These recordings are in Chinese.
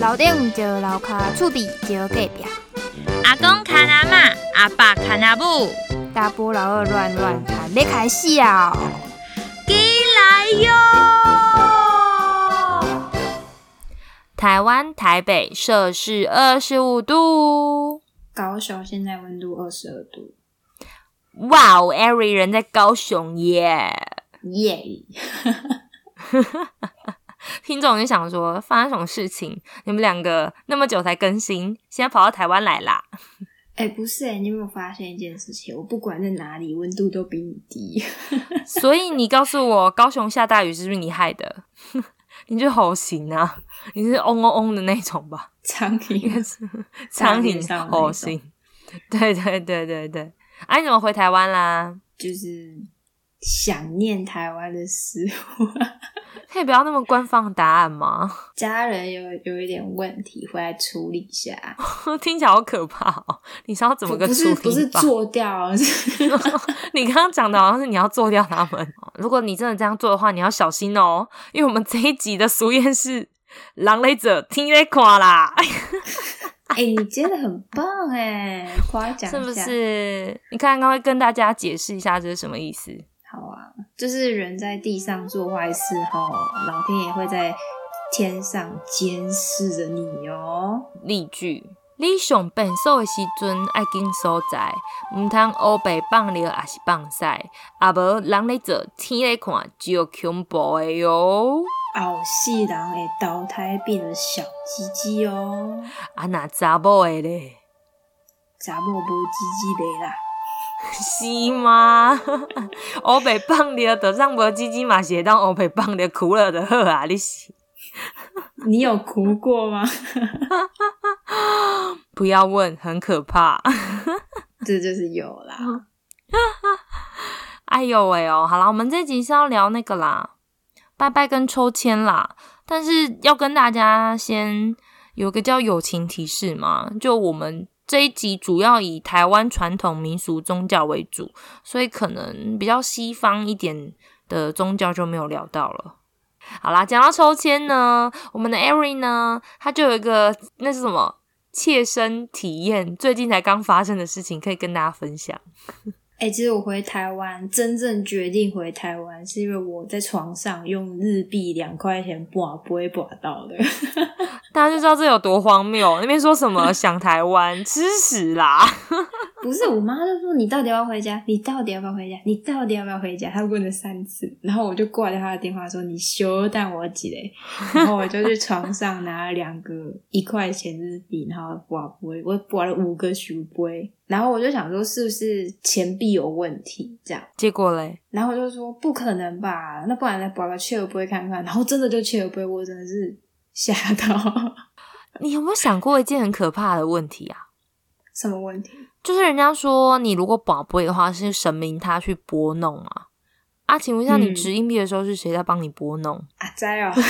楼顶就楼骹，厝边就隔壁。阿公看阿嬷，阿爸看阿母，大波老二乱乱谈，要开始啊！起来哟！台湾台北摄氏二十五度，高雄现在温度二十二度。哇哦，Every 人在高雄耶！耶！听众就想说，发生什么事情？你们两个那么久才更新，现在跑到台湾来啦？哎，不是哎，你有没有发现一件事情？我不管在哪里，温度都比你低。所以你告诉我，高雄下大雨是不是你害的？你就好行啊！你是嗡嗡嗡的那种吧？苍蝇，苍蝇好行。对对对对对。啊，你怎么回台湾啦？就是想念台湾的食物。可以不要那么官方的答案吗？家人有有一点问题，回来处理一下。听起来好可怕哦！你是要怎么个处理不是做掉。你刚刚讲的好像是你要做掉他们。如果你真的这样做的话，你要小心哦，因为我们这一集的俗谚是“狼雷者听雷垮啦”。哎，你接的很棒哎，夸奖是不是？你看刚会跟大家解释一下这是什么意思。好啊，就是人在地上做坏事后，老天爷会在天上监视着你哦。例句：你上便所的时阵爱紧所在，唔通乌白放尿，也是放屎，啊无人咧做，天咧看，就恐怖的哟。后世人会投胎变成小鸡鸡哦。啊那查某的咧？查某无鸡鸡的啦。是吗？我被放了，头上无鸡鸡嘛，写当我被放了，哭了的好啊！你是？你有哭过吗？不要问，很可怕。这就是有啦。哎呦喂哦，好啦，我们这集是要聊那个啦，拜拜跟抽签啦。但是要跟大家先有个叫友情提示嘛，就我们。这一集主要以台湾传统民俗宗教为主，所以可能比较西方一点的宗教就没有聊到了。好啦，讲到抽签呢，我们的 Ari 呢，他就有一个那是什么切身体验，最近才刚发生的事情，可以跟大家分享。哎，其实我回台湾，真正决定回台湾，是因为我在床上用日币两块钱刮不会刮到的。大家就知道这有多荒谬。那边说什么 想台湾，吃屎啦！不是，我妈就说你到底要不要回家？你到底要不要回家？你到底要不要回家？她问了三次，然后我就挂掉她的电话，说你休但我几嘞？然后我就去床上拿了两个一块钱日币，然后刮不会，我刮了五个鼠杯。然后我就想说，是不是钱币有问题？这样，结果嘞，然后我就说不可能吧，那不然来刮个切尔不会看看，然后真的就切尔不会，我真的是吓到。你有没有想过一件很可怕的问题啊？什么问题？就是人家说你如果宝贝的话，是神明他去拨弄啊。啊，请问一下，你掷硬币的时候是谁在帮你拨弄？啊，在哦。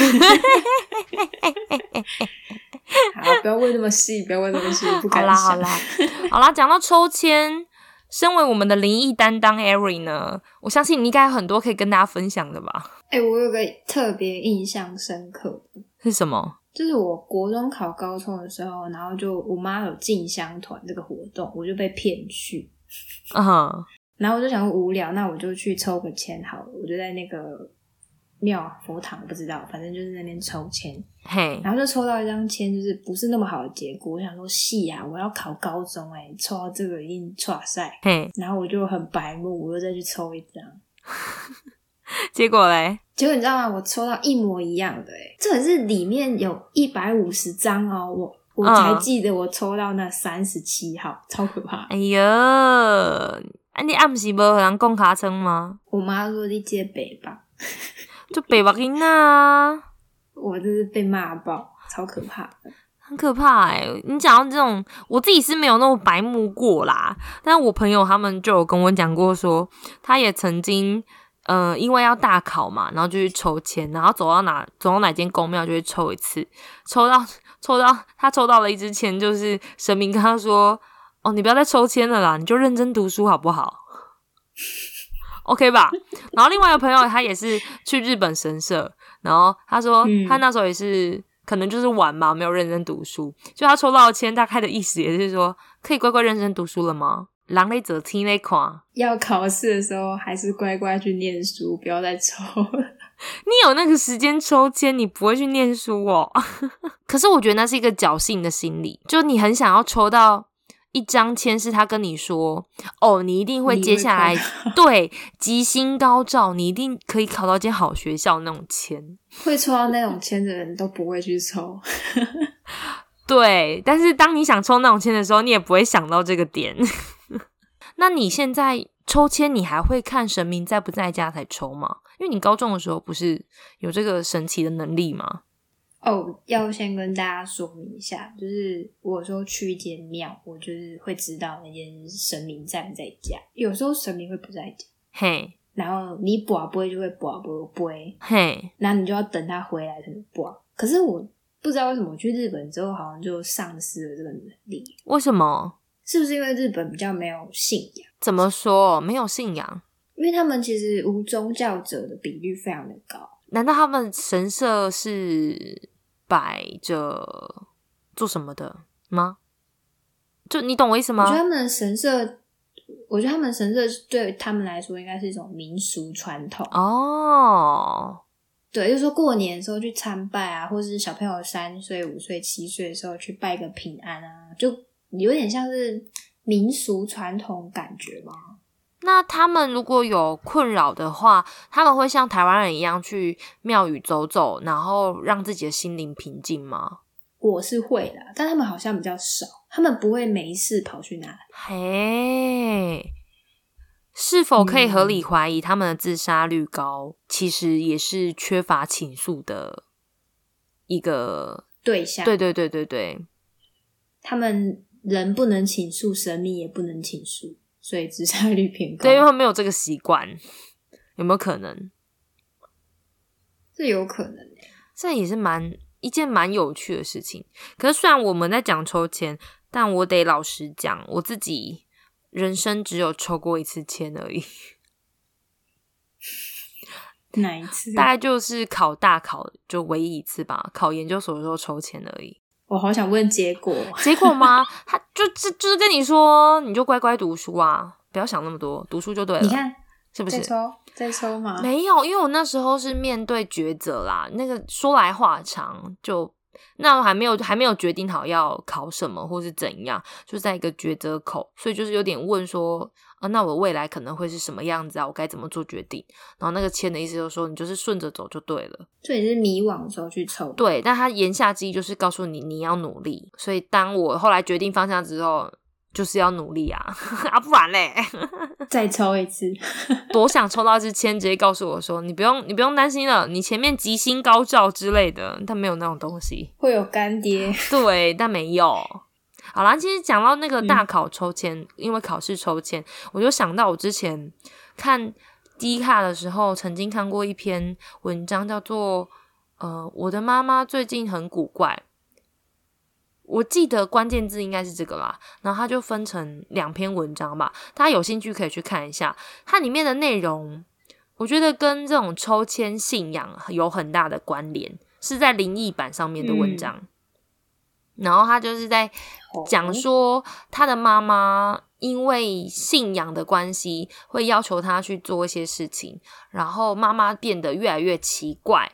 好，不要问那么细，不要问那么细，不敢想。好啦，好啦，好啦。讲到抽签，身为我们的灵异担当 Ari 呢，我相信你应该有很多可以跟大家分享的吧？哎，我有个特别印象深刻的是什么？就是我国中考高中的时候，然后就我妈有进香团这个活动，我就被骗去。嗯。然后我就想无聊，那我就去抽个签好了。我就在那个庙佛堂，不知道，反正就是那边抽签。嘿，然后就抽到一张签，就是不是那么好的结果。我想说，戏呀，我要考高中哎，抽到这个一定差赛。嘿，然后我就很白目，我又再去抽一张。结果嘞？结果你知道吗？我抽到一模一样的哎，这可是里面有一百五十张哦，我我才记得我抽到那三十七号，超可怕。哎呦！啊，你暗时无和人讲卡称吗？我妈说你接北吧，就北吧音啊！我这是被骂爆，超可怕的，很可怕哎！你讲到这种，我自己是没有那么白目过啦，但我朋友他们就有跟我讲过，说他也曾经，呃，因为要大考嘛，然后就去抽签，然后走到哪走到哪间公庙就会抽一次，抽到抽到他抽到了一支签，就是神明跟他说。哦，你不要再抽签了啦，你就认真读书好不好？OK 吧？然后另外一个朋友他也是去日本神社，然后他说他那时候也是可能就是玩嘛，没有认真读书。就他抽到签，大概的意思也是说，可以乖乖认真读书了吗？狼狈者听那款，要考试的时候还是乖乖去念书，不要再抽了。你有那个时间抽签，你不会去念书哦。可是我觉得那是一个侥幸的心理，就你很想要抽到。一张签是他跟你说：“哦，你一定会接下来 对吉星高照，你一定可以考到间好学校那种签。”会抽到那种签的人都不会去抽。对，但是当你想抽那种签的时候，你也不会想到这个点。那你现在抽签，你还会看神明在不在家才抽吗？因为你高中的时候不是有这个神奇的能力吗？哦，要先跟大家说明一下，就是我说去一间庙，我就是会知道那间神明在不在家。有时候神明会不在家，嘿，然后你卜不会就会卜不不会，嘿，然后你就要等他回来才能卜。可是我不知道为什么我去日本之后好像就丧失了这个能力。为什么？是不是因为日本比较没有信仰？怎么说没有信仰？因为他们其实无宗教者的比率非常的高。难道他们神社是？摆着做什么的吗？就你懂我意思吗？我觉得他们神社，我觉得他们神社对他们来说应该是一种民俗传统哦。对，就是说过年的时候去参拜啊，或者是小朋友三岁、五岁、七岁的时候去拜个平安啊，就有点像是民俗传统感觉吗？那他们如果有困扰的话，他们会像台湾人一样去庙宇走走，然后让自己的心灵平静吗？我是会的，但他们好像比较少，他们不会没事跑去哪。嘿，是否可以合理怀疑他们的自杀率高？其实也是缺乏倾诉的一个对象。对对对对对，他们人不能倾诉，神明也不能倾诉。所以自杀率偏高，对，因为没有这个习惯，有没有可能？这有可能这也是蛮一件蛮有趣的事情。可是虽然我们在讲抽签，但我得老实讲，我自己人生只有抽过一次签而已。哪一次？大概就是考大考就唯一一次吧，考研究所的时候抽签而已。我好想问结果，结果吗？他就就就是跟你说，你就乖乖读书啊，不要想那么多，读书就对了。你看是不是？再抽再抽吗？没有，因为我那时候是面对抉择啦。那个说来话长，就那我还没有还没有决定好要考什么或是怎样，就在一个抉择口，所以就是有点问说。啊，那我未来可能会是什么样子啊？我该怎么做决定？然后那个签的意思就是说，你就是顺着走就对了。所以是迷惘的时候去抽。对，但他言下之意就是告诉你你要努力。所以当我后来决定方向之后，就是要努力啊 啊，不然嘞，再抽一次。多想抽到一支签，直接告诉我说，你不用你不用担心了，你前面吉星高照之类的，但没有那种东西。会有干爹。对，但没有。好啦，其实讲到那个大考抽签，因为考试抽签，我就想到我之前看低卡的时候，曾经看过一篇文章，叫做“呃，我的妈妈最近很古怪”。我记得关键字应该是这个啦。然后它就分成两篇文章吧，大家有兴趣可以去看一下。它里面的内容，我觉得跟这种抽签信仰有很大的关联，是在灵异版上面的文章。然后他就是在讲说，他的妈妈因为信仰的关系，会要求他去做一些事情，然后妈妈变得越来越奇怪，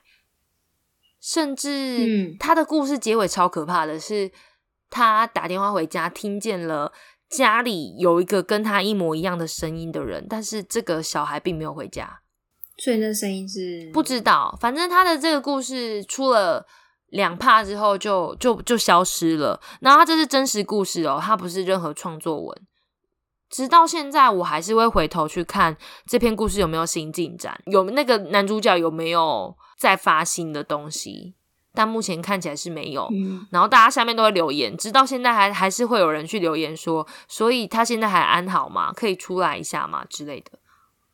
甚至他的故事结尾超可怕的是，他打电话回家，听见了家里有一个跟他一模一样的声音的人，但是这个小孩并没有回家，所以那声音是不知道。反正他的这个故事出了。两帕之后就就就消失了，然后他这是真实故事哦，他不是任何创作文。直到现在，我还是会回头去看这篇故事有没有新进展，有那个男主角有没有再发新的东西，但目前看起来是没有。然后大家下面都会留言，直到现在还还是会有人去留言说，所以他现在还安好吗？可以出来一下吗之类的？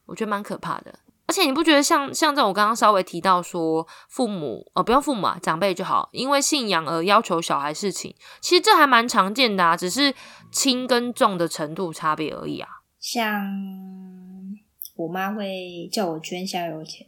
我觉得蛮可怕的。而且你不觉得像像这种我刚刚稍微提到说父母呃不用父母啊长辈就好，因为信仰而要求小孩事情，其实这还蛮常见的啊，只是轻跟重的程度差别而已啊。像我妈会叫我捐香油钱，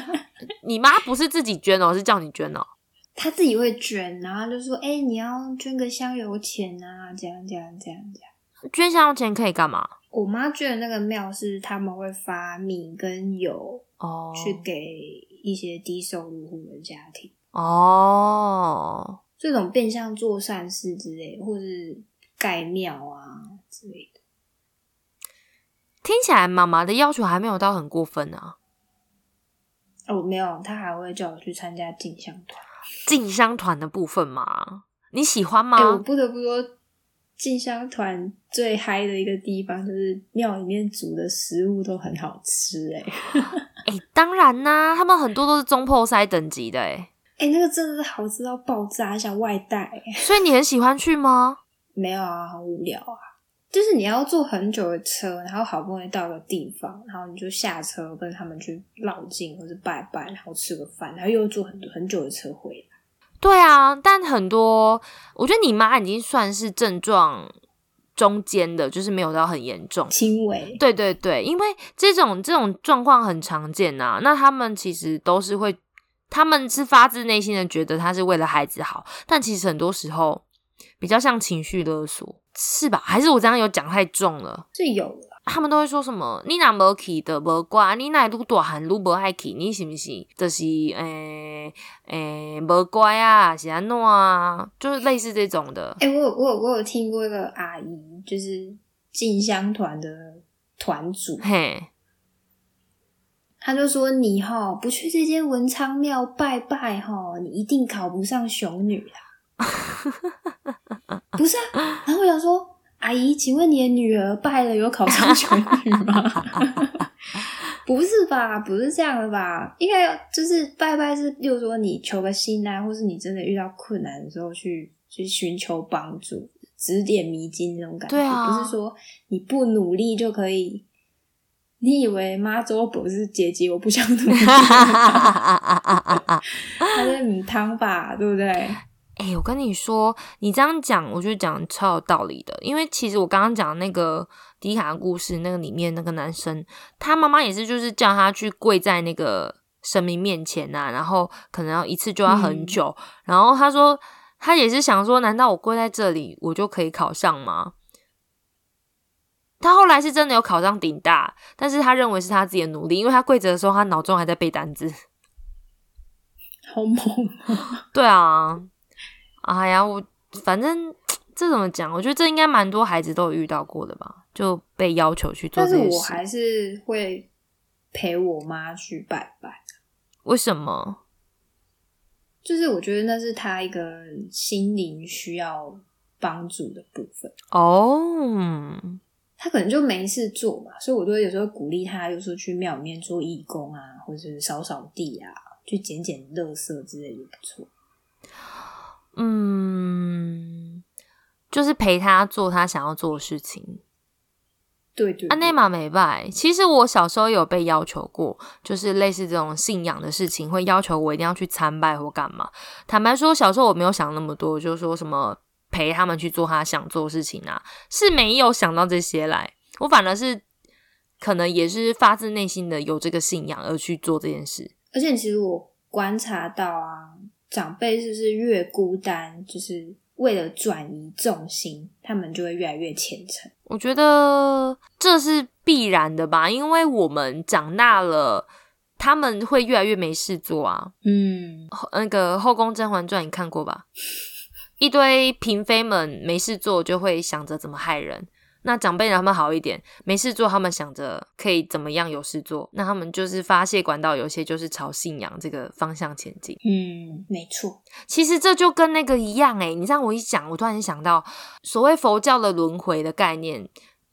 你妈不是自己捐哦，是叫你捐哦。她自己会捐，然后就说：“哎，你要捐个香油钱啊，这样这样这样这样。”捐香油钱可以干嘛？我妈捐的那个庙是他们会发米跟油哦，去给一些低收入户的家庭哦。这种变相做善事之类，或是盖庙啊之类的，听起来妈妈的要求还没有到很过分啊。哦，没有，他还会叫我去参加进香团。进香团的部分嘛，你喜欢吗？我不得不说，进香团最嗨的一个地方就是庙里面煮的食物都很好吃，哎，哎，当然啦，他们很多都是中破塞等级的，哎，哎，那个真的是好吃到爆炸，想外带。所以你很喜欢去吗？没有啊，好无聊啊。就是你要坐很久的车，然后好不容易到个地方，然后你就下车跟他们去绕境或者拜拜，然后吃个饭，然后又坐很多很久的车回来。对啊，但很多，我觉得你妈已经算是症状中间的，就是没有到很严重，轻微。对对对，因为这种这种状况很常见呐。那他们其实都是会，他们是发自内心的觉得他是为了孩子好，但其实很多时候比较像情绪勒索。是吧？还是我这样有讲太重了？是有他们都会说什么？你哪无去的无乖，你哪愈大汉愈无爱去？你是不是？就是诶诶无乖啊？是安怎啊？就是类似这种的。哎，我有我有我有听过一个阿姨，就是进香团的团主，嘿，他就说你哈不去这间文昌庙拜拜哈，你一定考不上雄女啦。不是啊，然后我想说，阿姨，请问你的女儿拜了有考上全女吗？不是吧，不是这样的吧？应该就是拜拜是，例如说你求个心啊，或是你真的遇到困难的时候去去寻求帮助、指点迷津那种感觉。对啊，不是说你不努力就可以。你以为妈祖不是姐姐，我不想努力，他是米汤吧？对不对？哎，我跟你说，你这样讲，我觉得讲超有道理的。因为其实我刚刚讲那个迪卡的故事，那个里面那个男生，他妈妈也是，就是叫他去跪在那个神明面前呐，然后可能要一次就要很久。然后他说，他也是想说，难道我跪在这里，我就可以考上吗？他后来是真的有考上顶大，但是他认为是他自己的努力，因为他跪着的时候，他脑中还在背单词，好猛啊！对啊。哎呀，我反正这怎么讲？我觉得这应该蛮多孩子都有遇到过的吧，就被要求去做。但是我还是会陪我妈去拜拜。为什么？就是我觉得那是他一个心灵需要帮助的部分哦。他可能就没事做嘛，所以我都有时候鼓励他，有时候去庙里面做义工啊，或者是扫扫地啊，去捡捡垃圾之类的，不错。嗯，就是陪他做他想要做的事情。对对，安内玛美拜。其实我小时候有被要求过，就是类似这种信仰的事情，会要求我一定要去参拜或干嘛。坦白说，小时候我没有想那么多，就是说什么陪他们去做他想做的事情啊，是没有想到这些来。我反而是可能也是发自内心的有这个信仰而去做这件事。而且其实我观察到啊。长辈是不是越孤单，就是为了转移重心，他们就会越来越虔诚。我觉得这是必然的吧，因为我们长大了，他们会越来越没事做啊。嗯，那个《后宫甄嬛传》你看过吧？一堆嫔妃们没事做，就会想着怎么害人。那长辈他们好一点，没事做，他们想着可以怎么样有事做，那他们就是发泄管道，有些就是朝信仰这个方向前进。嗯，没错。其实这就跟那个一样，诶你让我一讲，我突然想到，所谓佛教的轮回的概念，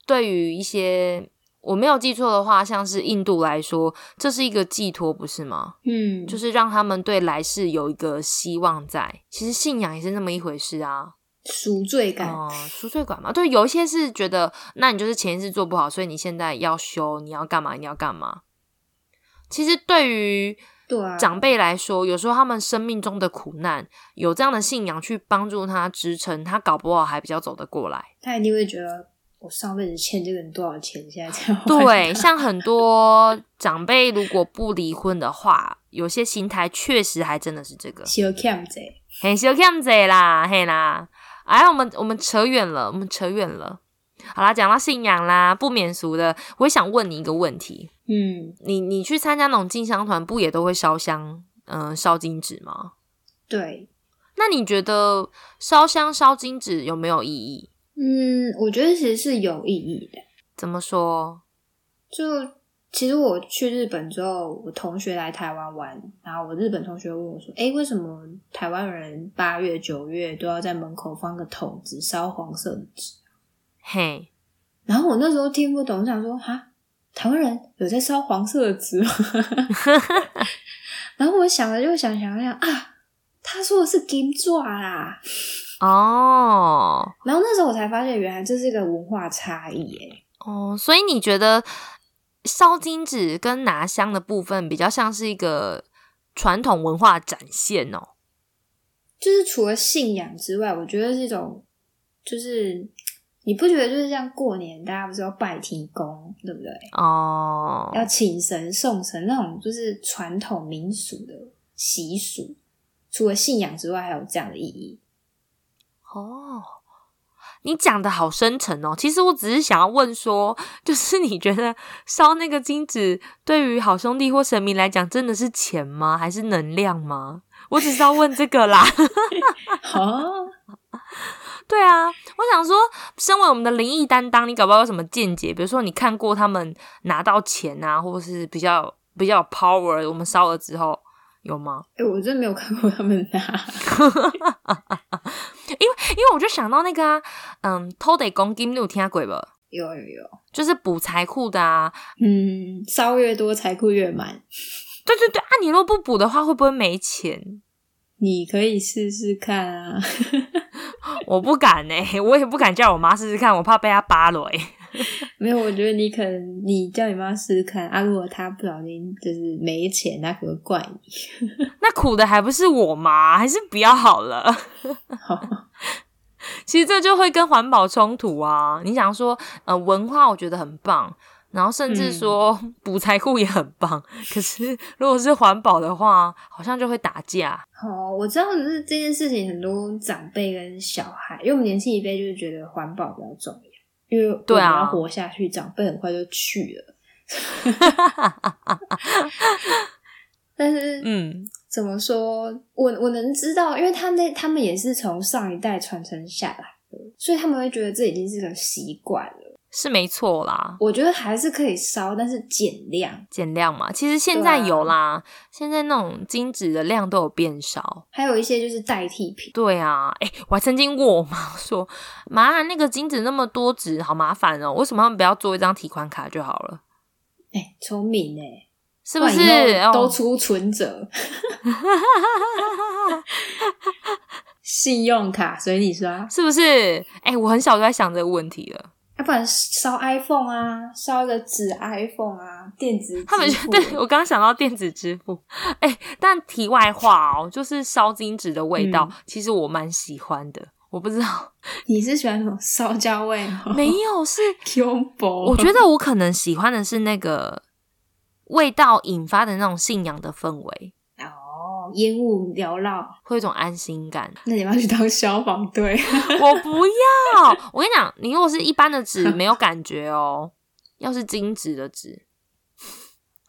对于一些我没有记错的话，像是印度来说，这是一个寄托，不是吗？嗯，就是让他们对来世有一个希望在。其实信仰也是那么一回事啊。赎罪感哦，赎罪感嘛，对，有一些是觉得，那你就是前一次做不好，所以你现在要修，你要干嘛？你要干嘛？其实对于对长辈来说，有时候他们生命中的苦难，有这样的信仰去帮助他支撑，他搞不好还比较走得过来。他一定会觉得我上辈子欠这个人多少钱，现在才对。像很多 长辈如果不离婚的话，有些心态确实还真的是这个。小欠债，嘿，小欠债啦，嘿啦。哎，我们我们扯远了，我们扯远了。好啦，讲到信仰啦，不免俗的，我想问你一个问题。嗯，你你去参加那种进香团，不也都会烧香，嗯，烧金纸吗？对。那你觉得烧香烧金纸有没有意义？嗯，我觉得其实是有意义的。怎么说？就其实我去日本之后，我同学来台湾玩，然后我日本同学问我说：“哎，为什么台湾人八月九月都要在门口放个桶子烧黄色的纸？”嘿，然后我那时候听不懂，我想说：“哈，台湾人有在烧黄色的纸吗？” 然后我想了又想想想啊，他说的是金爪啦。哦，然后那时候我才发现，原来这是一个文化差异耶。哦，所以你觉得烧金纸跟拿香的部分比较像是一个传统文化展现哦？就是除了信仰之外，我觉得是一种，就是你不觉得就是像过年大家不是要拜天公，对不对？哦，要请神送神那种，就是传统民俗的习俗。除了信仰之外，还有这样的意义。哦，你讲的好深沉哦。其实我只是想要问说，就是你觉得烧那个金纸对于好兄弟或神明来讲，真的是钱吗？还是能量吗？我只是要问这个啦。哦，对啊，我想说，身为我们的灵异担当，你搞不好有什么见解？比如说，你看过他们拿到钱啊，或者是比较比较 power，我们烧了之后有吗？哎，我真没有看过他们拿。因为，因为我就想到那个啊，嗯，偷得公金，你有听过不？有有有，就是补财库的啊。嗯，烧越多，财库越满。对对对，啊，你若不补的话，会不会没钱？你可以试试看啊。我不敢呢，我也不敢叫我妈试试看，我怕被她扒了哎。没有，我觉得你可能你叫你妈试试看啊。如果她不小心就是没钱，那可能怪你。那苦的还不是我吗？还是不要好了。好，其实这就会跟环保冲突啊。你想说，呃，文化我觉得很棒，然后甚至说补财库也很棒。可是如果是环保的话，好像就会打架。哦，我知道是这件事情，很多长辈跟小孩，因为我们年轻一辈就是觉得环保比较重要。因为我们要活下去，长辈很快就去了。但是，嗯，怎么说？我我能知道，因为他那他们也是从上一代传承下来的，所以他们会觉得这已经是个习惯了。是没错啦，我觉得还是可以烧，但是减量，减量嘛。其实现在有啦，现在那种金纸的量都有变少，还有一些就是代替品。对啊，哎，我还曾经问我妈说：“妈，那个金纸那么多纸，好麻烦哦，为什么他们不要做一张提款卡就好了？”哎，聪明哎，是不是都出存折？信用卡随你刷，是不是？哎，我很小就在想这个问题了。要不然烧 iPhone 啊，烧一个纸 iPhone 啊，电子他们对我刚刚想到电子支付，哎，但题外话哦，就是烧金纸的味道，其实我蛮喜欢的。我不知道 你是喜欢什么烧焦味？没有，是 我觉得我可能喜欢的是那个味道引发的那种信仰的氛围。烟雾缭绕，会有一种安心感。那你要去当消防队？我不要。我跟你讲，你如果是一般的纸，没有感觉哦。要是金纸的纸，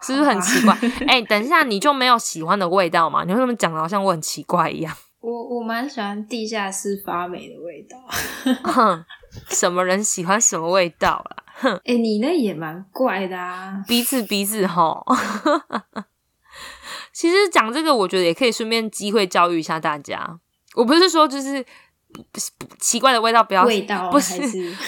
是不是很奇怪？哎，等一下，你就没有喜欢的味道吗？你为什么讲的好像我很奇怪一样？我我蛮喜欢地下室发霉的味道。什么人喜欢什么味道啦？哼，哎，你那也蛮怪的啊。彼此彼此哈。其实讲这个，我觉得也可以顺便机会教育一下大家。我不是说就是奇怪的味道不要味道，不是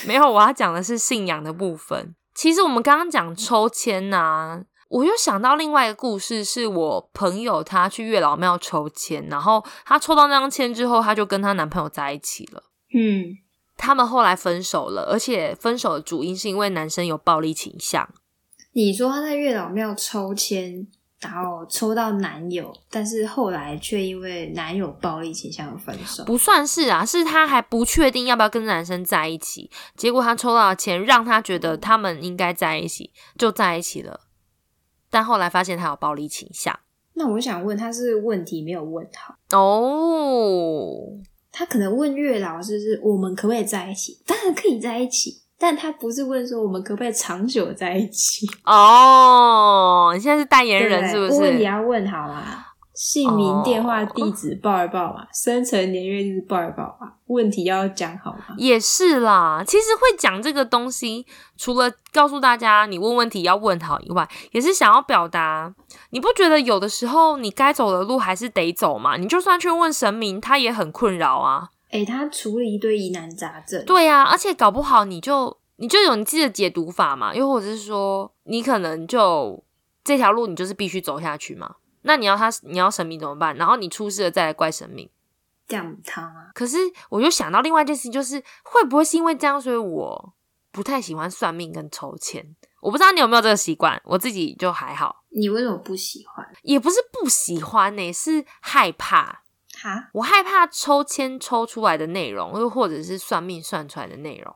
没有。我要讲的是信仰的部分。其实我们刚刚讲抽签呐，我又想到另外一个故事，是我朋友她去月老庙抽签，然后她抽到那张签之后，她就跟她男朋友在一起了。嗯，他们后来分手了，而且分手的主因是因为男生有暴力倾向。你说他在月老庙抽签？然后抽到男友，但是后来却因为男友暴力倾向而分手。不算是啊，是他还不确定要不要跟男生在一起，结果他抽到的钱让他觉得他们应该在一起，就在一起了。但后来发现他有暴力倾向。那我想问，他是问题没有问好哦？他可能问月老是是我们可不可以在一起？当然可以在一起。但他不是问说我们可不可以长久在一起 哦？你现在是代言人是不是？问题要问好啦？姓名、电话、地址报一报嘛，生辰年月日报一报嘛。问题要讲好吗？也是啦，其实会讲这个东西，除了告诉大家你问问题要问好以外，也是想要表达，你不觉得有的时候你该走的路还是得走嘛？你就算去问神明，他也很困扰啊。哎，他处理一堆疑难杂症。对呀，而且搞不好你就你就有你自己的解读法嘛，又或者是说你可能就这条路你就是必须走下去嘛。那你要他你要神明怎么办？然后你出事了再来怪神明，这样他啊。可是我就想到另外一件事情，就是会不会是因为这样，所以我不太喜欢算命跟抽签。我不知道你有没有这个习惯，我自己就还好。你为什么不喜欢？也不是不喜欢呢，是害怕。哈，我害怕抽签抽出来的内容，又或者是算命算出来的内容。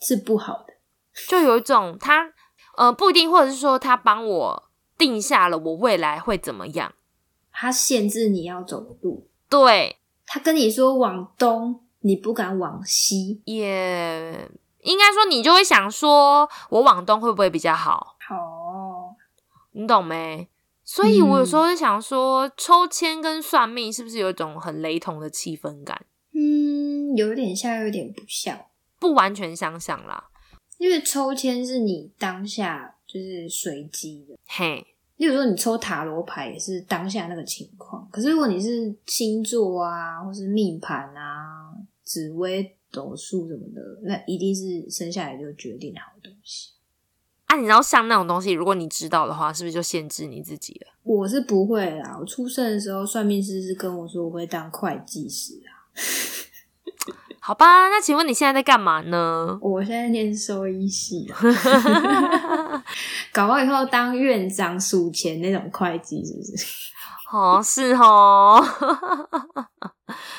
是不好的，就有一种他呃不一定，或者是说他帮我定下了我未来会怎么样，他限制你要走的路，对。他跟你说往东，你不敢往西，也应该说你就会想说，我往东会不会比较好？好，你懂没？所以，我有时候就想说，抽签跟算命是不是有一种很雷同的气氛感？嗯，有点像，有点不像，不完全相像啦。因为抽签是你当下就是随机的，嘿。例如说，你抽塔罗牌也是当下那个情况。可是，如果你是星座啊，或是命盘啊、紫微斗数什么的，那一定是生下来就决定好的东西。啊，你知道像那种东西，如果你知道的话，是不是就限制你自己了？我是不会啦。我出生的时候，算命师是跟我说我会当会计师啊。好吧，那请问你现在在干嘛呢？我现在念收医系，搞完以后当院长数钱那种会计，是不是？哦，是哦。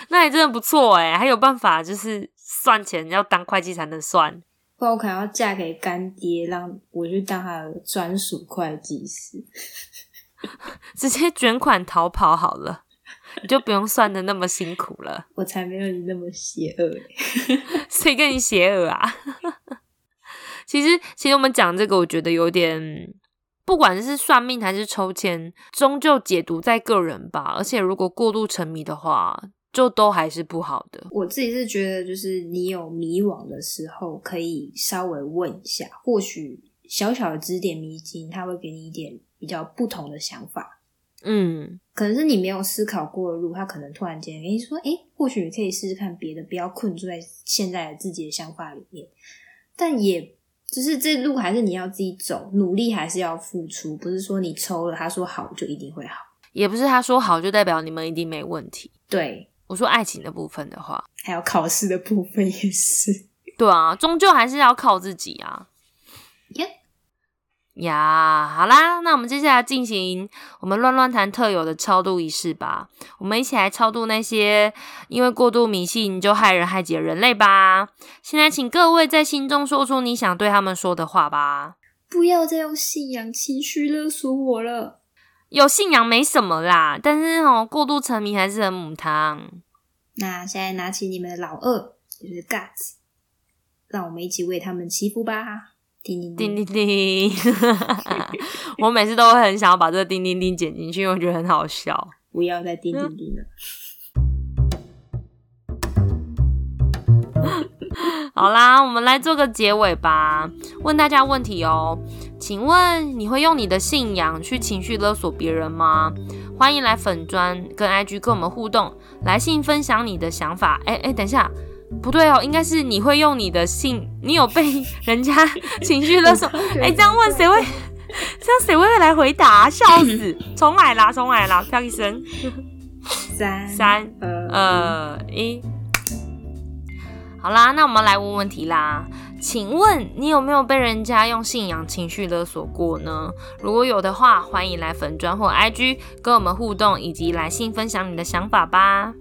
那你真的不错哎，还有办法就是算钱要当会计才能算。不然我可能要嫁给干爹，让我去当他的专属会计师，直接卷款逃跑好了，你就不用算的那么辛苦了。我才没有你那么邪恶，谁跟你邪恶啊？其实，其实我们讲这个，我觉得有点，不管是算命还是抽签，终究解读在个人吧。而且，如果过度沉迷的话。就都还是不好的。我自己是觉得，就是你有迷惘的时候，可以稍微问一下，或许小小的指点迷津，他会给你一点比较不同的想法。嗯，可能是你没有思考过的路，他可能突然间跟你说：“哎，或许你可以试试看别的，不要困住在现在的自己的想法里面。”但也就是这路还是你要自己走，努力还是要付出。不是说你抽了，他说好就一定会好，也不是他说好就代表你们一定没问题。对。我说爱情的部分的话，还有考试的部分也是，对啊，终究还是要靠自己啊。耶呀，好啦，那我们接下来进行我们乱乱谈特有的超度仪式吧。我们一起来超度那些因为过度迷信就害人害己的人类吧。现在，请各位在心中说出你想对他们说的话吧。不要再用信仰情绪勒索我了。有信仰没什么啦，但是哦，过度沉迷还是很母汤。那现在拿起你们的老二，就是 Guts，让我们一起为他们祈福吧！叮叮叮叮叮，我每次都会很想要把这个叮叮叮剪进去，因为我觉得很好笑。不要再叮叮叮了。好啦，我们来做个结尾吧。问大家问题哦，请问你会用你的信仰去情绪勒索别人吗？欢迎来粉砖跟 IG 跟我们互动，来信分享你的想法。哎哎，等一下，不对哦，应该是你会用你的信，你有被人家 情绪勒索？哎，这样问谁会？这样谁会来回答？笑死！重来啦，重来啦，飘一声，三三二一。好啦，那我们来问问题啦。请问你有没有被人家用信仰情绪勒索过呢？如果有的话，欢迎来粉砖或 IG 跟我们互动，以及来信分享你的想法吧。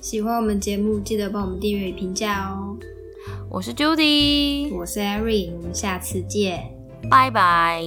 喜欢我们节目，记得帮我们订阅与评价哦。我是 Judy，我是 Erin，我们下次见，拜拜。